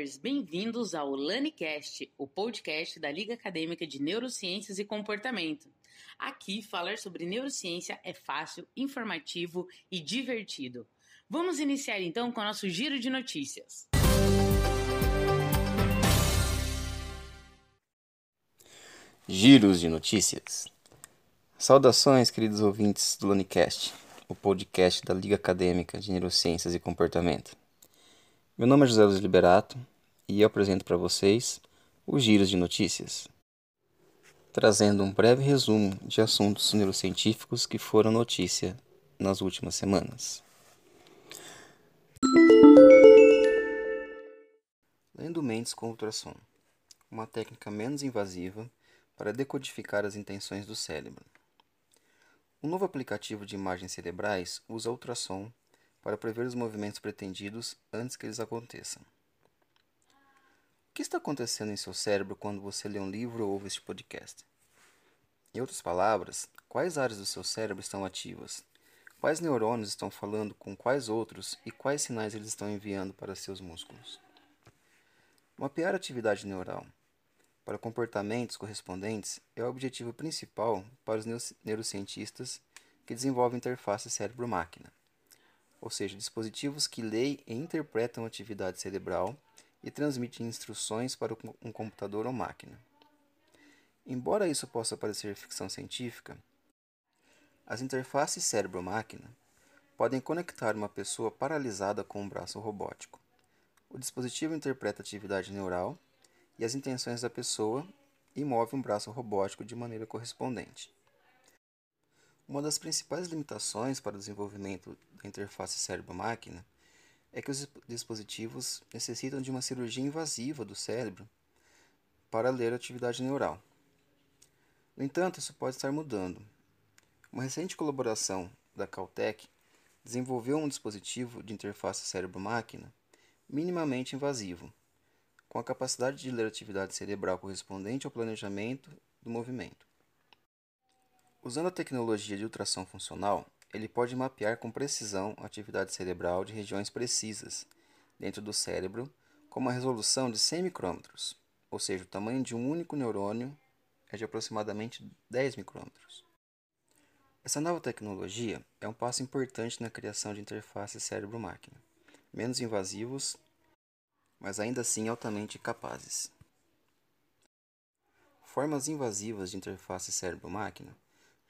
Lovers, bem-vindos ao LaniCast, o podcast da Liga Acadêmica de Neurociências e Comportamento. Aqui, falar sobre neurociência é fácil, informativo e divertido. Vamos iniciar então com o nosso giro de notícias. Giros de notícias. Saudações, queridos ouvintes do LaniCast, o podcast da Liga Acadêmica de Neurociências e Comportamento. Meu nome é José Luiz Liberato e eu apresento para vocês os Giros de Notícias, trazendo um breve resumo de assuntos neurocientíficos que foram notícia nas últimas semanas. Lendo mentes com ultrassom, uma técnica menos invasiva para decodificar as intenções do cérebro. Um novo aplicativo de imagens cerebrais usa ultrassom para prever os movimentos pretendidos antes que eles aconteçam. O que está acontecendo em seu cérebro quando você lê um livro ou ouve este podcast? Em outras palavras, quais áreas do seu cérebro estão ativas? Quais neurônios estão falando com quais outros e quais sinais eles estão enviando para seus músculos? Mapear a atividade neural para comportamentos correspondentes é o objetivo principal para os neurocientistas que desenvolvem interface cérebro-máquina ou seja, dispositivos que leem e interpretam atividade cerebral e transmitem instruções para um computador ou máquina. Embora isso possa parecer ficção científica, as interfaces cérebro-máquina podem conectar uma pessoa paralisada com um braço robótico. O dispositivo interpreta a atividade neural e as intenções da pessoa e move um braço robótico de maneira correspondente. Uma das principais limitações para o desenvolvimento da interface cérebro-máquina é que os dispositivos necessitam de uma cirurgia invasiva do cérebro para ler a atividade neural. No entanto, isso pode estar mudando. Uma recente colaboração da Caltech desenvolveu um dispositivo de interface cérebro-máquina minimamente invasivo, com a capacidade de ler a atividade cerebral correspondente ao planejamento do movimento. Usando a tecnologia de ultrassom funcional, ele pode mapear com precisão a atividade cerebral de regiões precisas dentro do cérebro com uma resolução de 100 micrômetros, ou seja, o tamanho de um único neurônio é de aproximadamente 10 micrômetros. Essa nova tecnologia é um passo importante na criação de interfaces cérebro-máquina, menos invasivos, mas ainda assim altamente capazes. Formas invasivas de interface cérebro-máquina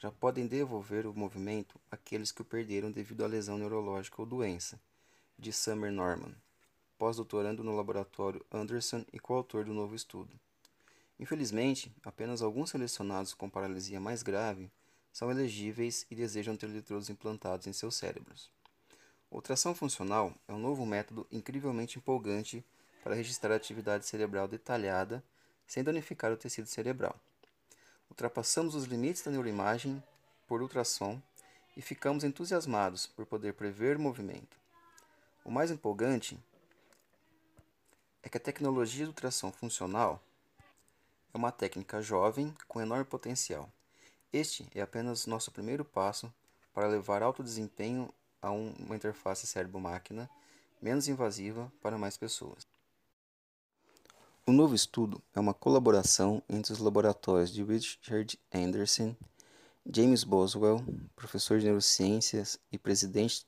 já podem devolver o movimento àqueles que o perderam devido à lesão neurológica ou doença, de Summer Norman, pós-doutorando no laboratório Anderson e coautor do novo estudo. Infelizmente, apenas alguns selecionados com paralisia mais grave são elegíveis e desejam ter eletrodos implantados em seus cérebros. Ultrassom funcional é um novo método incrivelmente empolgante para registrar a atividade cerebral detalhada sem danificar o tecido cerebral. Ultrapassamos os limites da neuroimagem por ultrassom e ficamos entusiasmados por poder prever o movimento. O mais empolgante é que a tecnologia de ultrassom funcional é uma técnica jovem com enorme potencial. Este é apenas nosso primeiro passo para levar alto desempenho a uma interface cérebro-máquina menos invasiva para mais pessoas. O novo estudo é uma colaboração entre os laboratórios de Richard Anderson, James Boswell, professor de neurociências e presidente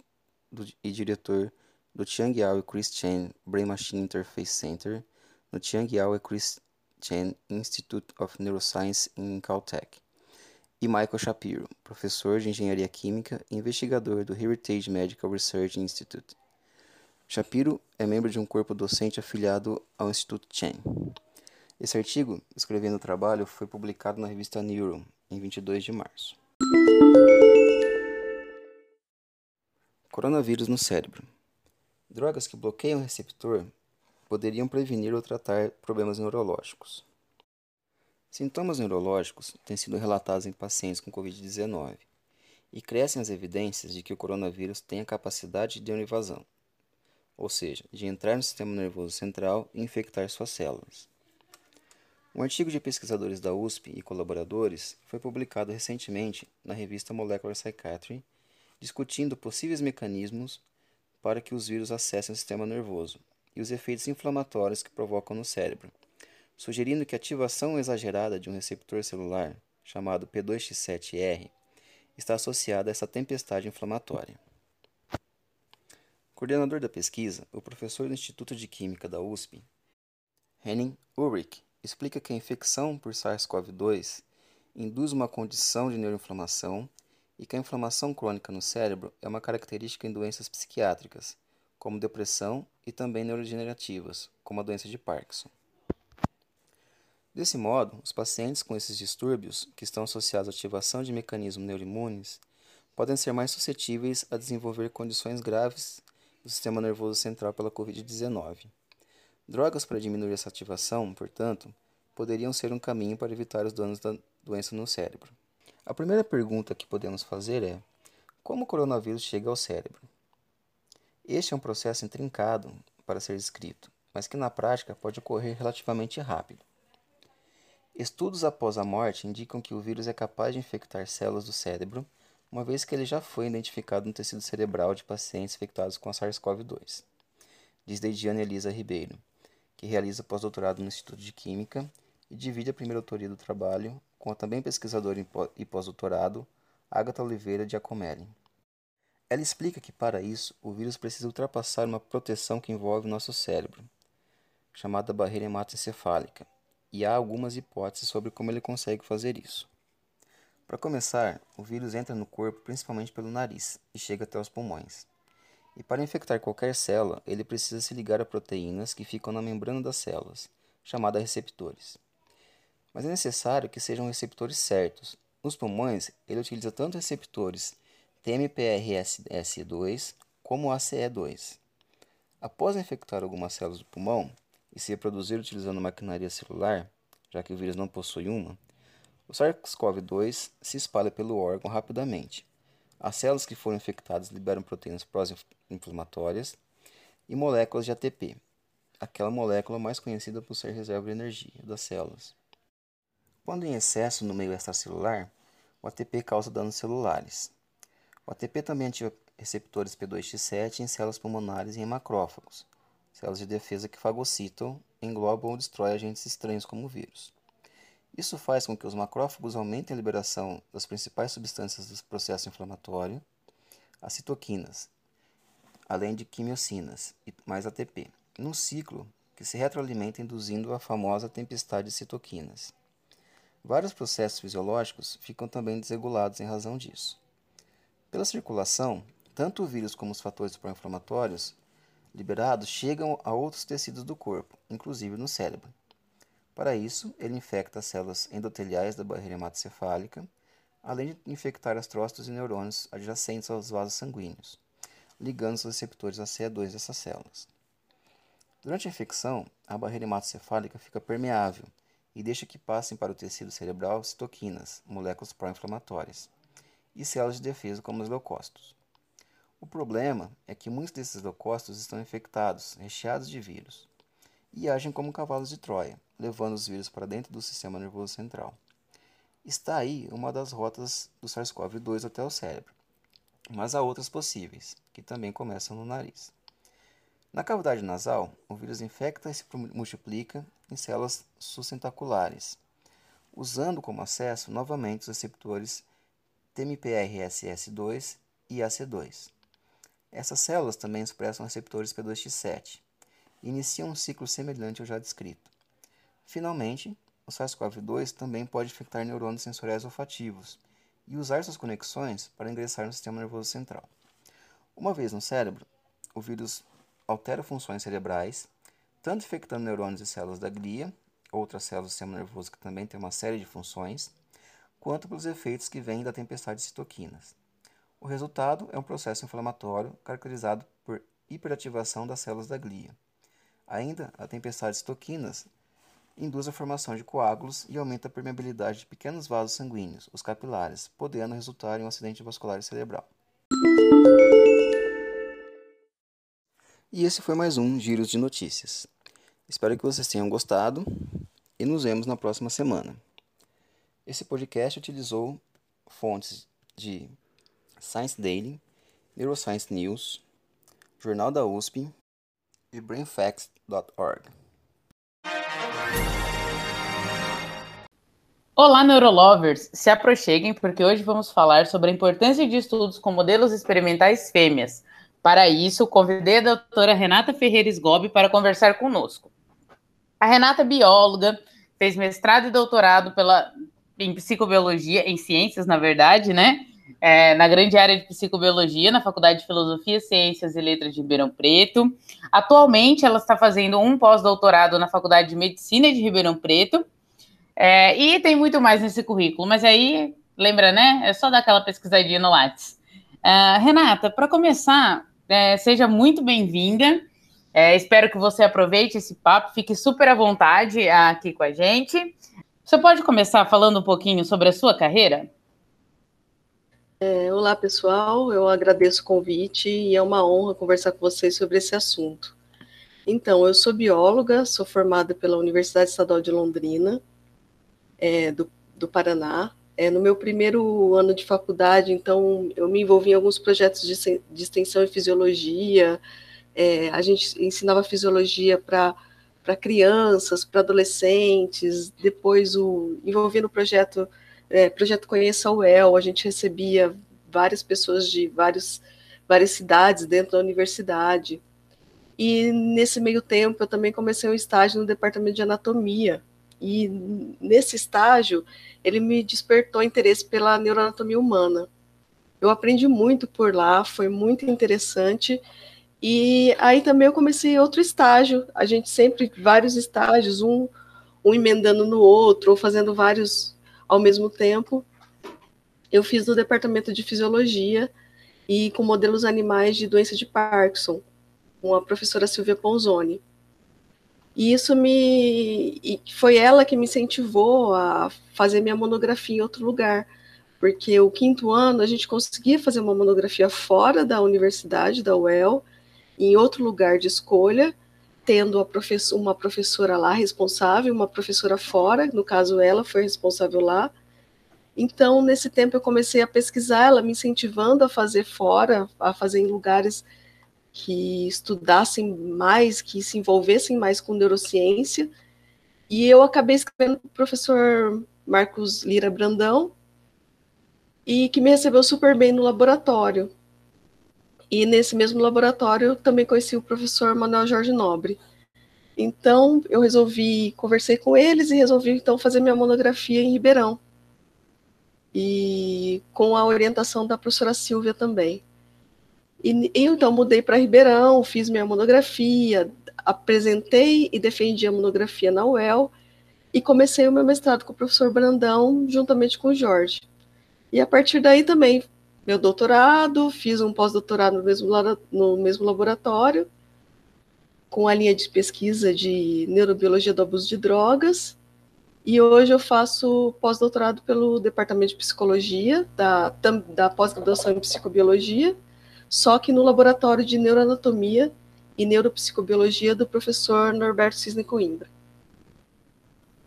do, e diretor do Chiang Yao e Chris Chen Brain Machine Interface Center, no Chiang Yao e Chris Chen Institute of Neuroscience em Caltech, e Michael Shapiro, professor de engenharia química e investigador do Heritage Medical Research Institute. Shapiro é membro de um corpo docente afiliado ao Instituto Chen. Esse artigo, escrevendo o trabalho, foi publicado na revista Neuro, em 22 de março. Coronavírus no cérebro. Drogas que bloqueiam o receptor poderiam prevenir ou tratar problemas neurológicos. Sintomas neurológicos têm sido relatados em pacientes com Covid-19 e crescem as evidências de que o coronavírus tem a capacidade de invasão ou seja, de entrar no sistema nervoso central e infectar suas células. Um artigo de pesquisadores da USP e colaboradores foi publicado recentemente na revista Molecular Psychiatry, discutindo possíveis mecanismos para que os vírus acessem o sistema nervoso, e os efeitos inflamatórios que provocam no cérebro, sugerindo que a ativação exagerada de um receptor celular, chamado P2X7R, está associada a essa tempestade inflamatória. Coordenador da pesquisa, o professor do Instituto de Química da USP, Henning Ulrich, explica que a infecção por SARS-CoV-2 induz uma condição de neuroinflamação e que a inflamação crônica no cérebro é uma característica em doenças psiquiátricas, como depressão e também neurodegenerativas, como a doença de Parkinson. Desse modo, os pacientes com esses distúrbios, que estão associados à ativação de mecanismos neuroimunes, podem ser mais suscetíveis a desenvolver condições graves do sistema nervoso central pela Covid-19. Drogas para diminuir essa ativação, portanto, poderiam ser um caminho para evitar os danos da doença no cérebro. A primeira pergunta que podemos fazer é: como o coronavírus chega ao cérebro? Este é um processo intrincado para ser descrito, mas que na prática pode ocorrer relativamente rápido. Estudos após a morte indicam que o vírus é capaz de infectar células do cérebro, uma vez que ele já foi identificado no tecido cerebral de pacientes infectados com a SARS-CoV-2, diz Deidiane Elisa Ribeiro, que realiza pós-doutorado no Instituto de Química e divide a primeira autoria do trabalho com a também pesquisadora e pós-doutorado Agatha Oliveira de Acomelli. Ela explica que, para isso, o vírus precisa ultrapassar uma proteção que envolve nosso cérebro, chamada barreira hematoencefálica, e há algumas hipóteses sobre como ele consegue fazer isso. Para começar, o vírus entra no corpo principalmente pelo nariz e chega até os pulmões. E para infectar qualquer célula, ele precisa se ligar a proteínas que ficam na membrana das células, chamadas receptores mas é necessário que sejam receptores certos. Nos pulmões, ele utiliza tanto receptores TMPRSS2 como ACE2. Após infectar algumas células do pulmão e se reproduzir utilizando maquinaria celular, já que o vírus não possui uma, o SARS-CoV-2 se espalha pelo órgão rapidamente. As células que foram infectadas liberam proteínas pró-inflamatórias e moléculas de ATP, aquela molécula mais conhecida por ser reserva de energia das células. Quando em excesso no meio extracelular, o ATP causa danos celulares. O ATP também ativa receptores P2X7 em células pulmonares e em macrófagos, células de defesa que fagocitam, englobam ou destroem agentes estranhos como o vírus. Isso faz com que os macrófagos aumentem a liberação das principais substâncias do processo inflamatório, as citoquinas, além de quimiocinas e mais ATP, num ciclo que se retroalimenta induzindo a famosa tempestade de citoquinas. Vários processos fisiológicos ficam também desregulados em razão disso. Pela circulação, tanto o vírus como os fatores pró-inflamatórios liberados chegam a outros tecidos do corpo, inclusive no cérebro. Para isso, ele infecta as células endoteliais da barreira hematocefálica, além de infectar astrócitos e neurônios adjacentes aos vasos sanguíneos, ligando os receptores a CE2 dessas células. Durante a infecção, a barreira hematocefálica fica permeável e deixa que passem para o tecido cerebral citoquinas, moléculas pró-inflamatórias, e células de defesa como os leucócitos. O problema é que muitos desses leucócitos estão infectados, recheados de vírus, e agem como cavalos de Troia, levando os vírus para dentro do sistema nervoso central. Está aí uma das rotas do SARS-CoV-2 até o cérebro, mas há outras possíveis, que também começam no nariz. Na cavidade nasal, o vírus infecta e se multiplica em células sustentaculares, usando como acesso novamente os receptores TMPRSS2 e AC2. Essas células também expressam receptores P2X7 e iniciam um ciclo semelhante ao já descrito. Finalmente, o SARS-CoV-2 também pode infectar neurônios sensoriais olfativos e usar suas conexões para ingressar no sistema nervoso central. Uma vez no cérebro, o vírus altera funções cerebrais, tanto infectando neurônios e células da glia, outras células do sistema nervoso que também tem uma série de funções, quanto pelos efeitos que vêm da tempestade de citoquinas. O resultado é um processo inflamatório caracterizado por hiperativação das células da glia. Ainda, a tempestade de citoquinas induz a formação de coágulos e aumenta a permeabilidade de pequenos vasos sanguíneos, os capilares, podendo resultar em um acidente vascular cerebral. E esse foi mais um Giros de Notícias. Espero que vocês tenham gostado e nos vemos na próxima semana. Esse podcast utilizou fontes de Science Daily, Neuroscience News, Jornal da USP, e brainfacts.org. Olá, neurolovers! Se aproxeguem porque hoje vamos falar sobre a importância de estudos com modelos experimentais fêmeas. Para isso, convidei a doutora Renata Ferreira Sgobi para conversar conosco. A Renata é bióloga, fez mestrado e doutorado pela, em psicobiologia, em ciências, na verdade, né? É, na grande área de psicobiologia, na Faculdade de Filosofia, Ciências e Letras de Ribeirão Preto. Atualmente, ela está fazendo um pós-doutorado na Faculdade de Medicina de Ribeirão Preto. É, e tem muito mais nesse currículo, mas aí, lembra, né? É só dar aquela pesquisadinha no Lattes. Uh, Renata, para começar, é, seja muito bem-vinda. É, espero que você aproveite esse papo, fique super à vontade aqui com a gente. Você pode começar falando um pouquinho sobre a sua carreira? É, olá, pessoal. Eu agradeço o convite e é uma honra conversar com vocês sobre esse assunto. Então, eu sou bióloga, sou formada pela Universidade Estadual de Londrina, é, do, do Paraná. É, no meu primeiro ano de faculdade, então, eu me envolvi em alguns projetos de, de extensão em fisiologia. É, a gente ensinava fisiologia para crianças, para adolescentes, depois o envolvi no projeto é, projeto Conheça o El, a gente recebia várias pessoas de vários, várias cidades dentro da universidade. E nesse meio tempo eu também comecei um estágio no departamento de anatomia. E nesse estágio ele me despertou interesse pela neuroanatomia humana. Eu aprendi muito por lá, foi muito interessante. E aí também eu comecei outro estágio. A gente sempre vários estágios, um um emendando no outro, ou fazendo vários ao mesmo tempo. Eu fiz no departamento de fisiologia e com modelos animais de doença de Parkinson, com a professora Silvia Ponzoni. E isso me e foi ela que me incentivou a fazer minha monografia em outro lugar, porque o quinto ano a gente conseguia fazer uma monografia fora da universidade, da UEL, em outro lugar de escolha, tendo professor, uma professora lá responsável, uma professora fora, no caso ela foi responsável lá. Então, nesse tempo eu comecei a pesquisar, ela me incentivando a fazer fora, a fazer em lugares que estudassem mais, que se envolvessem mais com neurociência. E eu acabei escrevendo para o professor Marcos Lira Brandão, e que me recebeu super bem no laboratório. E nesse mesmo laboratório também conheci o professor Manuel Jorge Nobre. Então eu resolvi, conversei com eles e resolvi então fazer minha monografia em Ribeirão. E com a orientação da professora Silvia também. E eu então mudei para Ribeirão, fiz minha monografia, apresentei e defendi a monografia na UEL e comecei o meu mestrado com o professor Brandão, juntamente com o Jorge. E a partir daí também meu doutorado, fiz um pós-doutorado no mesmo, no mesmo laboratório, com a linha de pesquisa de neurobiologia do abuso de drogas, e hoje eu faço pós-doutorado pelo Departamento de Psicologia, da, da pós-graduação em Psicobiologia, só que no Laboratório de Neuroanatomia e Neuropsicobiologia do professor Norberto Cisne Coimbra.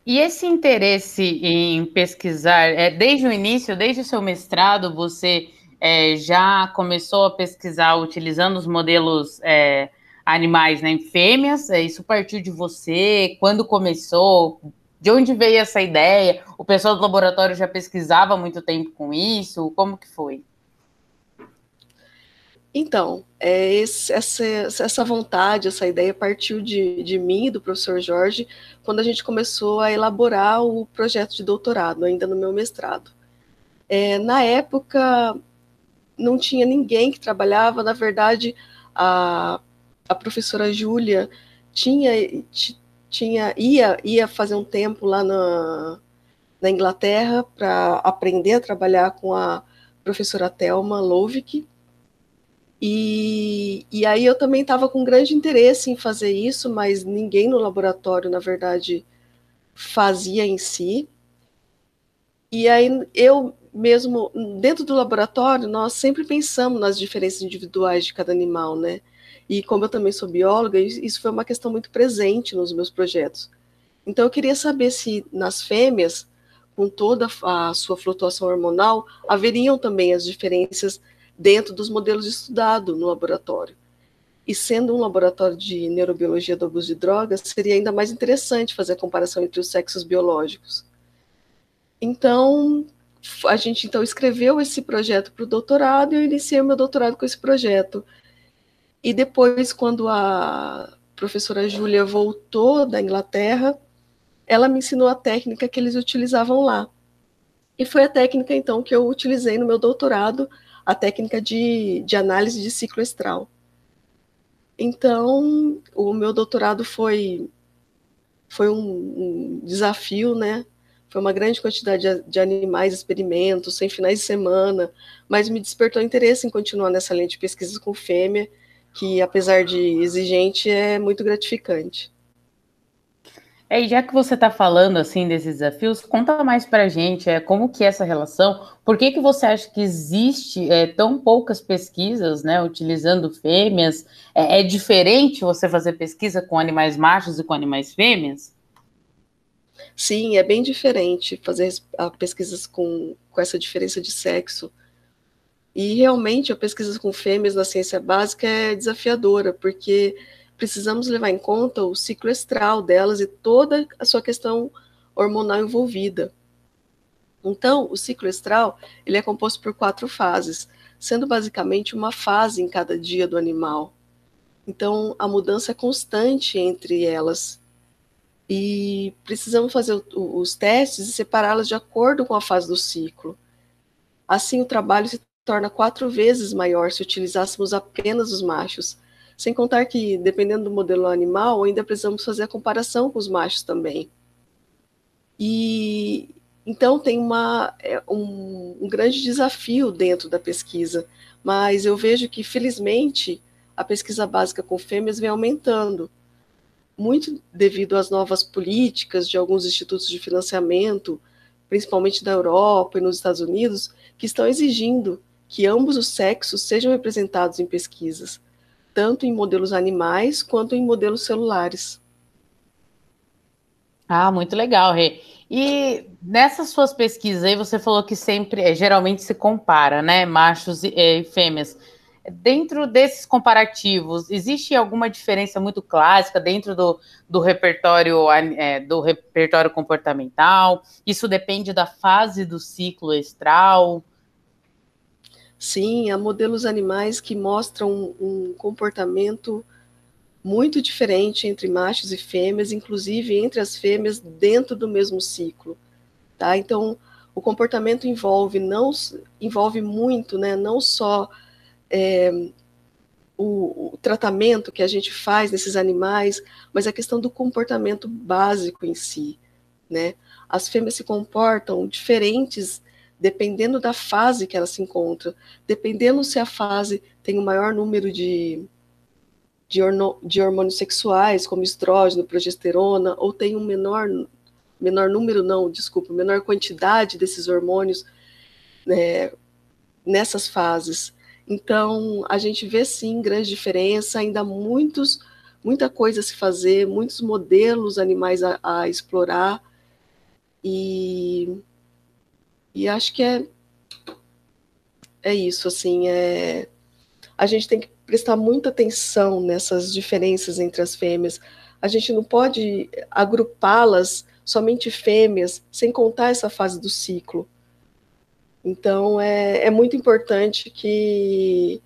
E esse interesse em pesquisar, é, desde o início, desde o seu mestrado, você é, já começou a pesquisar utilizando os modelos é, animais né, em fêmeas? É, isso partiu de você? Quando começou? De onde veio essa ideia? O pessoal do laboratório já pesquisava há muito tempo com isso? Como que foi? Então, é, esse, essa, essa vontade, essa ideia partiu de, de mim e do professor Jorge quando a gente começou a elaborar o projeto de doutorado, ainda no meu mestrado. É, na época, não tinha ninguém que trabalhava. Na verdade, a, a professora Júlia tinha, tinha ia, ia fazer um tempo lá na, na Inglaterra para aprender a trabalhar com a professora Thelma Lovick. E, e aí eu também estava com grande interesse em fazer isso, mas ninguém no laboratório, na verdade, fazia em si. E aí eu mesmo dentro do laboratório, nós sempre pensamos nas diferenças individuais de cada animal, né? E como eu também sou bióloga, isso foi uma questão muito presente nos meus projetos. Então eu queria saber se nas fêmeas, com toda a sua flutuação hormonal, haveriam também as diferenças dentro dos modelos estudados no laboratório. e sendo um laboratório de neurobiologia do abuso de drogas, seria ainda mais interessante fazer a comparação entre os sexos biológicos. Então, a gente então escreveu esse projeto para o doutorado e eu iniciei meu doutorado com esse projeto. E depois, quando a professora Júlia voltou da Inglaterra, ela me ensinou a técnica que eles utilizavam lá. E foi a técnica, então, que eu utilizei no meu doutorado, a técnica de, de análise de ciclo estral. Então, o meu doutorado foi, foi um, um desafio, né? Foi uma grande quantidade de, animais, experimentos, sem finais de semana, mas me despertou interesse em continuar nessa linha de pesquisas com fêmea, que, apesar de exigente, é muito gratificante. É, e já que você está falando assim desses desafios, conta mais para a gente é, como que é essa relação, por que, que você acha que existe é, tão poucas pesquisas né, utilizando fêmeas? É, é, diferente você fazer pesquisa com animais machos e com animais fêmeas? Sim, é bem diferente fazer pesquisas com, com essa diferença de sexo. E realmente a pesquisa com fêmeas na ciência básica é desafiadora, porque precisamos levar em conta o ciclo estral delas e toda a sua questão hormonal envolvida. Então, o ciclo estral ele é composto por quatro fases, sendo basicamente uma fase em cada dia do animal. Então, a mudança é constante entre elas. E precisamos fazer os testes e separá-las de acordo com a fase do ciclo. Assim, o trabalho se torna quatro vezes maior se utilizássemos apenas os machos, sem contar que, dependendo do modelo animal, ainda precisamos fazer a comparação com os machos também. E então tem uma, é, um, um grande desafio dentro da pesquisa, mas eu vejo que, felizmente, a pesquisa básica com fêmeas vem aumentando, muito devido às novas políticas de alguns institutos de financiamento, principalmente da Europa e nos Estados Unidos, que estão exigindo que ambos os sexos sejam representados em pesquisas tanto em modelos animais quanto em modelos celulares. Ah, muito legal, Rê. E nessas suas pesquisas aí, você falou que sempre, é, geralmente se compara, né, machos e, e fêmeas. Dentro desses comparativos, existe alguma diferença muito clássica dentro do, do repertório é, do repertório comportamental? Isso depende da fase do ciclo estral? Sim, há modelos animais que mostram um, comportamento muito diferente entre machos e fêmeas, inclusive entre as fêmeas dentro do mesmo ciclo, tá? Então, o comportamento envolve não envolve muito, né? Não só é, o, o, tratamento que a gente faz nesses animais, mas a questão do comportamento básico em si, né? As fêmeas se comportam diferentes dependendo da fase que ela se encontra, dependendo se a fase tem o um maior número de, de, de, hormônios sexuais, como estrógeno, progesterona, ou tem um menor, menor número, não, desculpa, menor quantidade desses hormônios né, nessas fases. Então, a gente vê sim grande diferença, ainda muitos, muita coisa a se fazer, muitos modelos animais a, a explorar, e e acho que é é isso, assim, é a gente tem que prestar muita atenção nessas diferenças entre as fêmeas. A gente não pode agrupá-las somente fêmeas, sem contar essa fase do ciclo. Então, é, é muito importante que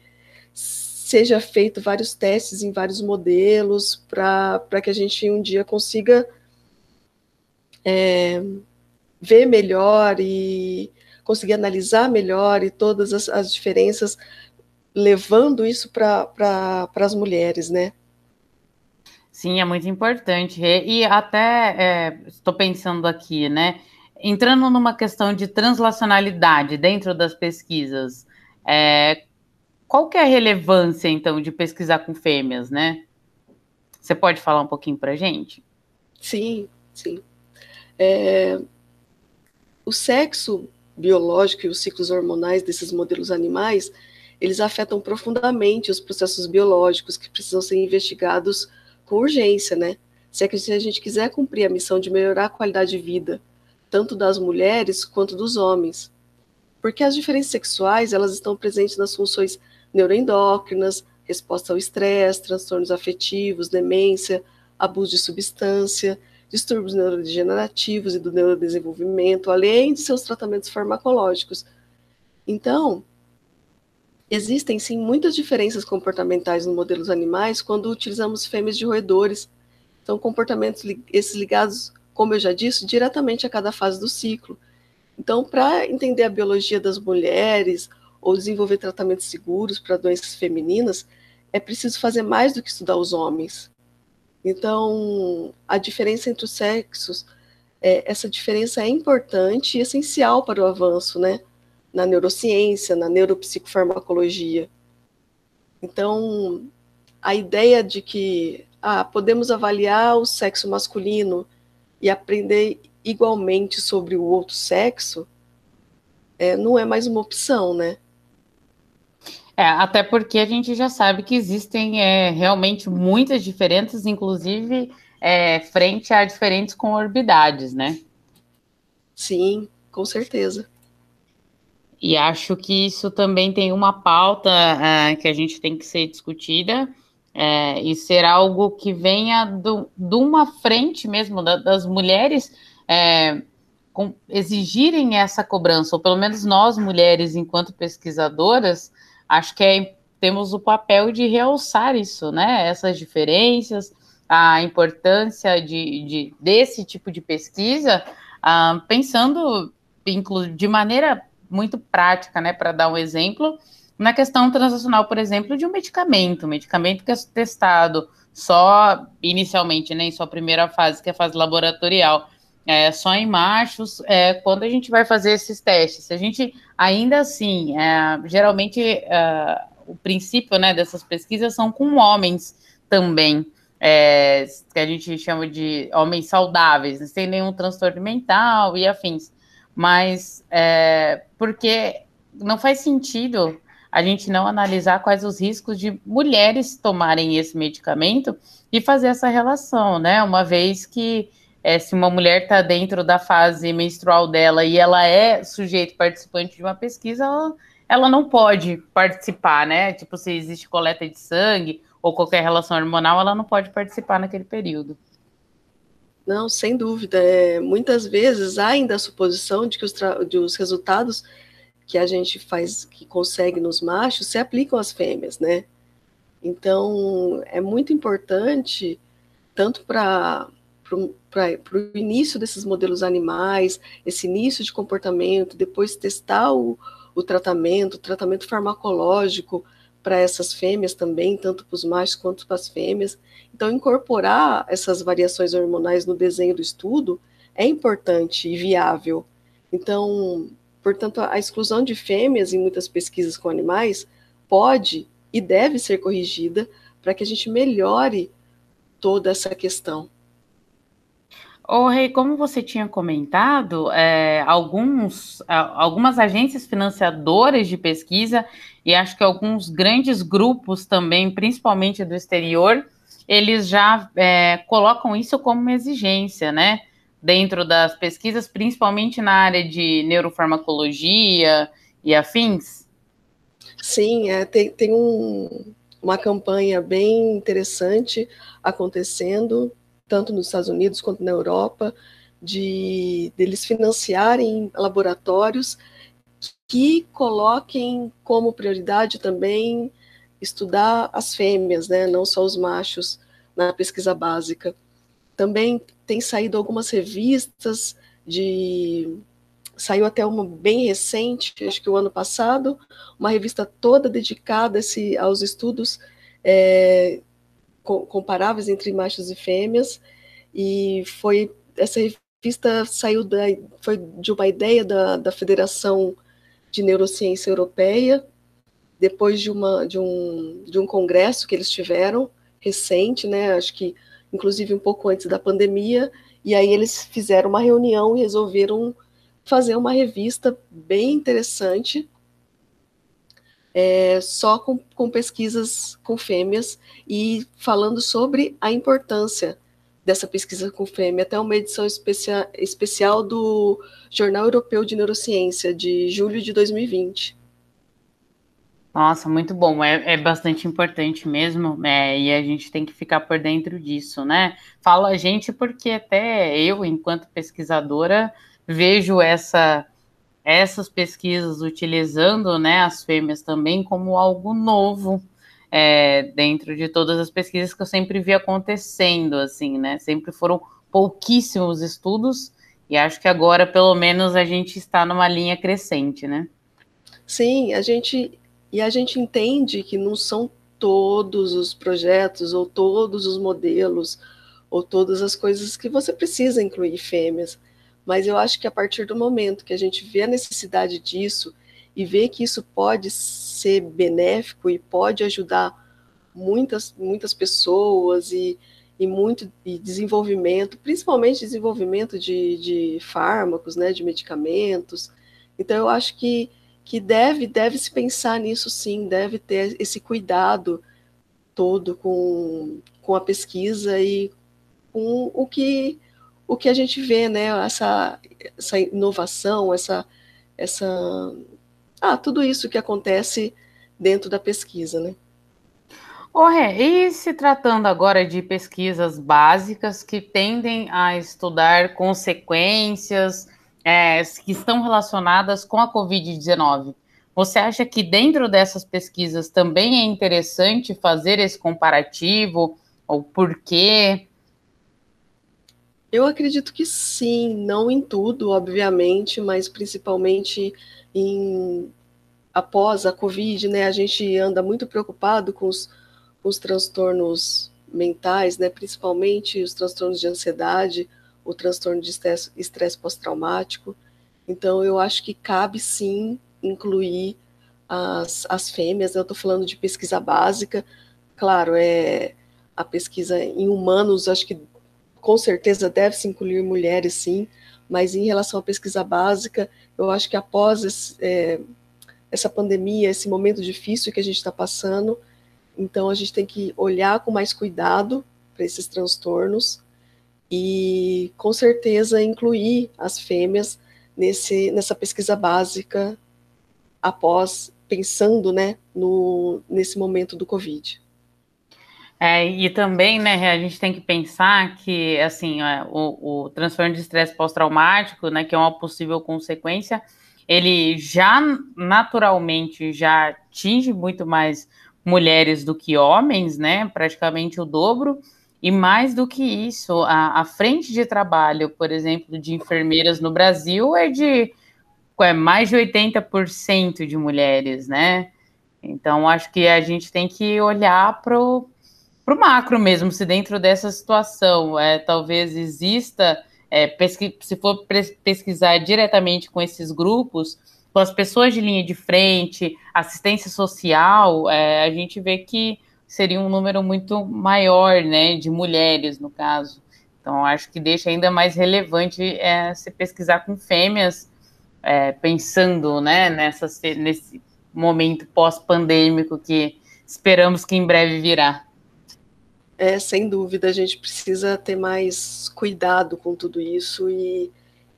seja feito vários testes em vários modelos para que a gente um dia consiga é, ver melhor e conseguir analisar melhor e todas as, as diferenças, levando isso para pra, as mulheres, né? Sim, é muito importante. E até é, estou pensando aqui, né? Entrando numa questão de translacionalidade dentro das pesquisas, é, qual que é a relevância, então, de pesquisar com fêmeas, né? Você pode falar um pouquinho para gente? Sim, sim. É, o sexo biológico e os ciclos hormonais desses modelos animais, eles afetam profundamente os processos biológicos que precisam ser investigados com urgência, né? Se, é que, se a gente quiser cumprir a missão de melhorar a qualidade de vida, tanto das mulheres quanto dos homens. Porque as diferenças sexuais, elas estão presentes nas funções neuroendócrinas, resposta ao estresse, transtornos afetivos, demência, abuso de substância, distúrbios neurodegenerativos e do neurodesenvolvimento, além de seus tratamentos farmacológicos. Então, existem sim muitas diferenças comportamentais nos modelos animais quando utilizamos fêmeas de roedores. São comportamentos esses ligados, como eu já disse, diretamente a cada fase do ciclo. Então, para entender a biologia das mulheres ou desenvolver tratamentos seguros para doenças femininas, é preciso fazer mais do que estudar os homens. Então, a diferença entre os sexos, é, essa diferença é importante e essencial para o avanço, né? Na neurociência, na neuropsicofarmacologia. Então, a ideia de que ah, podemos avaliar o sexo masculino e aprender igualmente sobre o outro sexo é, não é mais uma opção, né? É, até porque a gente já sabe que existem é, realmente muitas diferenças, inclusive é, frente a diferentes comorbidades, né? Sim, com certeza. E acho que isso também tem uma pauta uh, que a gente tem que ser discutida é, e ser algo que venha do, de uma frente mesmo da, das mulheres é, com, exigirem essa cobrança, ou pelo menos nós mulheres, enquanto pesquisadoras, acho que é, temos o papel de realçar isso, né? Essas diferenças, a importância de, de desse tipo de pesquisa, ah, pensando de maneira muito prática, né? Para dar um exemplo, na questão transacional, por exemplo, de um medicamento, um medicamento que é testado só inicialmente, né, em sua primeira fase, que é a fase laboratorial, é, só em machos, é, quando a gente vai fazer esses testes. A gente, ainda assim, é, geralmente é, o princípio né, dessas pesquisas são com homens também, é, que a gente chama de homens saudáveis, sem nenhum transtorno mental e afins. Mas é, porque não faz sentido a gente não analisar quais os riscos de mulheres tomarem esse medicamento e fazer essa relação, né? Uma vez que é, se uma mulher está dentro da fase menstrual dela e ela é sujeito participante de uma pesquisa, ela, ela não pode participar, né? Tipo, se existe coleta de sangue ou qualquer relação hormonal, ela não pode participar naquele período. Não, sem dúvida. É, muitas vezes há ainda a suposição de que os, de os resultados que a gente faz, que consegue nos machos, se aplicam às fêmeas, né? Então, é muito importante, tanto para o início desses modelos animais, esse início de comportamento, depois testar o, o tratamento, o tratamento farmacológico para essas fêmeas também, tanto para os machos quanto para as fêmeas. Então, incorporar essas variações hormonais no desenho do estudo é importante e viável. Então, portanto, a exclusão de fêmeas em muitas pesquisas com animais pode e deve ser corrigida para que a gente melhore toda essa questão. Ô, Rei, como você tinha comentado, é, alguns, algumas agências financiadoras de pesquisa e acho que alguns grandes grupos também, principalmente do exterior, eles já é, colocam isso como uma exigência, né? Dentro das pesquisas, principalmente na área de neurofarmacologia e afins? Sim, é, tem, tem um, uma campanha bem interessante acontecendo tanto nos Estados Unidos quanto na Europa, de deles financiarem laboratórios que coloquem como prioridade também estudar as fêmeas, né, não só os machos na pesquisa básica. Também tem saído algumas revistas de saiu até uma bem recente, acho que o ano passado, uma revista toda dedicada esse, aos estudos é, comparáveis entre machos e fêmeas, e foi essa revista saiu da, foi de uma ideia da, da Federação de Neurociência Europeia, depois de, uma, de, um, de um congresso que eles tiveram, recente, né, acho que inclusive um pouco antes da pandemia, e aí eles fizeram uma reunião e resolveram fazer uma revista bem interessante, é, só com, com pesquisas com fêmeas e falando sobre a importância dessa pesquisa com fêmea, até uma edição especia, especial do Jornal Europeu de Neurociência, de julho de 2020. Nossa, muito bom. É, é bastante importante mesmo, é, e a gente tem que ficar por dentro disso, né? Falo a gente porque até eu, enquanto pesquisadora, vejo essa, essas pesquisas utilizando né, as fêmeas também como algo novo é, dentro de todas as pesquisas que eu sempre vi acontecendo, assim, né? Sempre foram pouquíssimos estudos, e acho que agora, pelo menos, a gente está numa linha crescente, né? Sim, a gente e a gente entende que não são todos os projetos ou todos os modelos ou todas as coisas que você precisa incluir fêmeas. Mas eu acho que a partir do momento que a gente vê a necessidade disso e vê que isso pode ser benéfico e pode ajudar muitas, muitas pessoas e, e muito e desenvolvimento, principalmente desenvolvimento de, de fármacos, né, de medicamentos. Então eu acho que que deve, deve se pensar nisso sim, deve ter esse cuidado todo com, com a pesquisa e com o que, o que a gente vê, né? Essa, essa inovação, essa, essa ah, tudo isso que acontece dentro da pesquisa, né? Oh, e se tratando agora de pesquisas básicas que tendem a estudar consequências é, que estão relacionadas com a Covid-19. Você acha que dentro dessas pesquisas também é interessante fazer esse comparativo? Ou por quê? Eu acredito que sim, não em tudo, obviamente, mas principalmente em após a Covid, né? A gente anda muito preocupado com os, com os transtornos mentais, né? Principalmente os transtornos de ansiedade, o transtorno de estresse pós-traumático. Então, eu acho que cabe sim incluir as, as fêmeas. Eu estou falando de pesquisa básica. Claro, é a pesquisa em humanos, acho que com certeza deve se incluir mulheres, sim. Mas em relação à pesquisa básica, eu acho que após esse, é, essa pandemia, esse momento difícil que a gente está passando, então a gente tem que olhar com mais cuidado para esses transtornos e com certeza incluir as fêmeas nesse, nessa pesquisa básica após pensando né, no, nesse momento do Covid. É, e também, né, a gente tem que pensar que, assim, é, o, o transtorno de estresse pós-traumático, né, que é uma possível consequência, ele já naturalmente já atinge muito mais mulheres do que homens, né, praticamente o dobro, e mais do que isso, a, a frente de trabalho, por exemplo, de enfermeiras no Brasil é de é, mais de 80% de mulheres, né? Então, acho que a gente tem que olhar para o macro mesmo, se dentro dessa situação é, talvez exista, é, pesqui, se for pesquisar diretamente com esses grupos, com as pessoas de linha de frente, assistência social, é, a gente vê que seria um número muito maior, né, de mulheres no caso. Então, acho que deixa ainda mais relevante é, se pesquisar com fêmeas, é, pensando, né, nessa, nesse momento pós-pandêmico que esperamos que em breve virá. É, sem dúvida, a gente precisa ter mais cuidado com tudo isso e,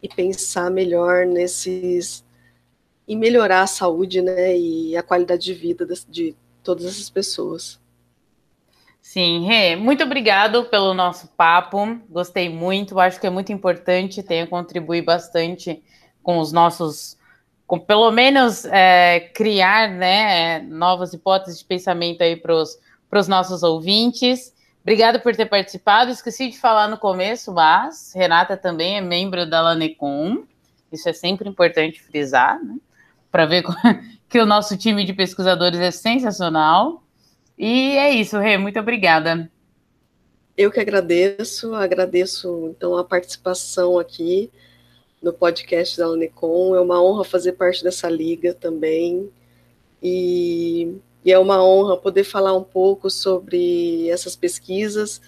e pensar melhor nesses em melhorar a saúde, né, e a qualidade de vida de, de todas essas pessoas. Sim, Rê, muito obrigado pelo nosso papo. Gostei muito, acho que é muito importante, tenha contribuído bastante com os nossos, com pelo menos é, criar né, novas hipóteses de pensamento aí para os nossos ouvintes. Obrigado por ter participado. Esqueci de falar no começo, mas Renata também é membro da Lanecom. Isso é sempre importante frisar, né? Para ver que o nosso time de pesquisadores é sensacional. E é isso, Rê, muito obrigada. Eu que agradeço, agradeço então a participação aqui no podcast da Unecom. É uma honra fazer parte dessa liga também. E, e é uma honra poder falar um pouco sobre essas pesquisas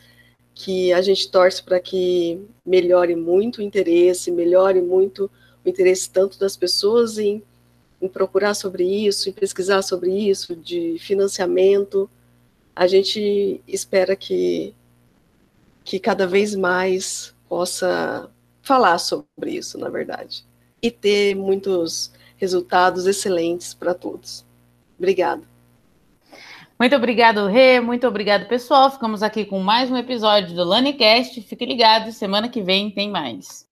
que a gente torce para que melhore muito o interesse, melhore muito o interesse tanto das pessoas em, em procurar sobre isso, em pesquisar sobre isso, de financiamento a gente espera que, que cada vez mais possa falar sobre isso, na verdade, e ter muitos resultados excelentes para todos. Obrigada. Muito obrigado, Rê. Muito obrigado, pessoal. Ficamos aqui com mais um episódio do LaniCast. Fique ligado, semana que vem tem mais.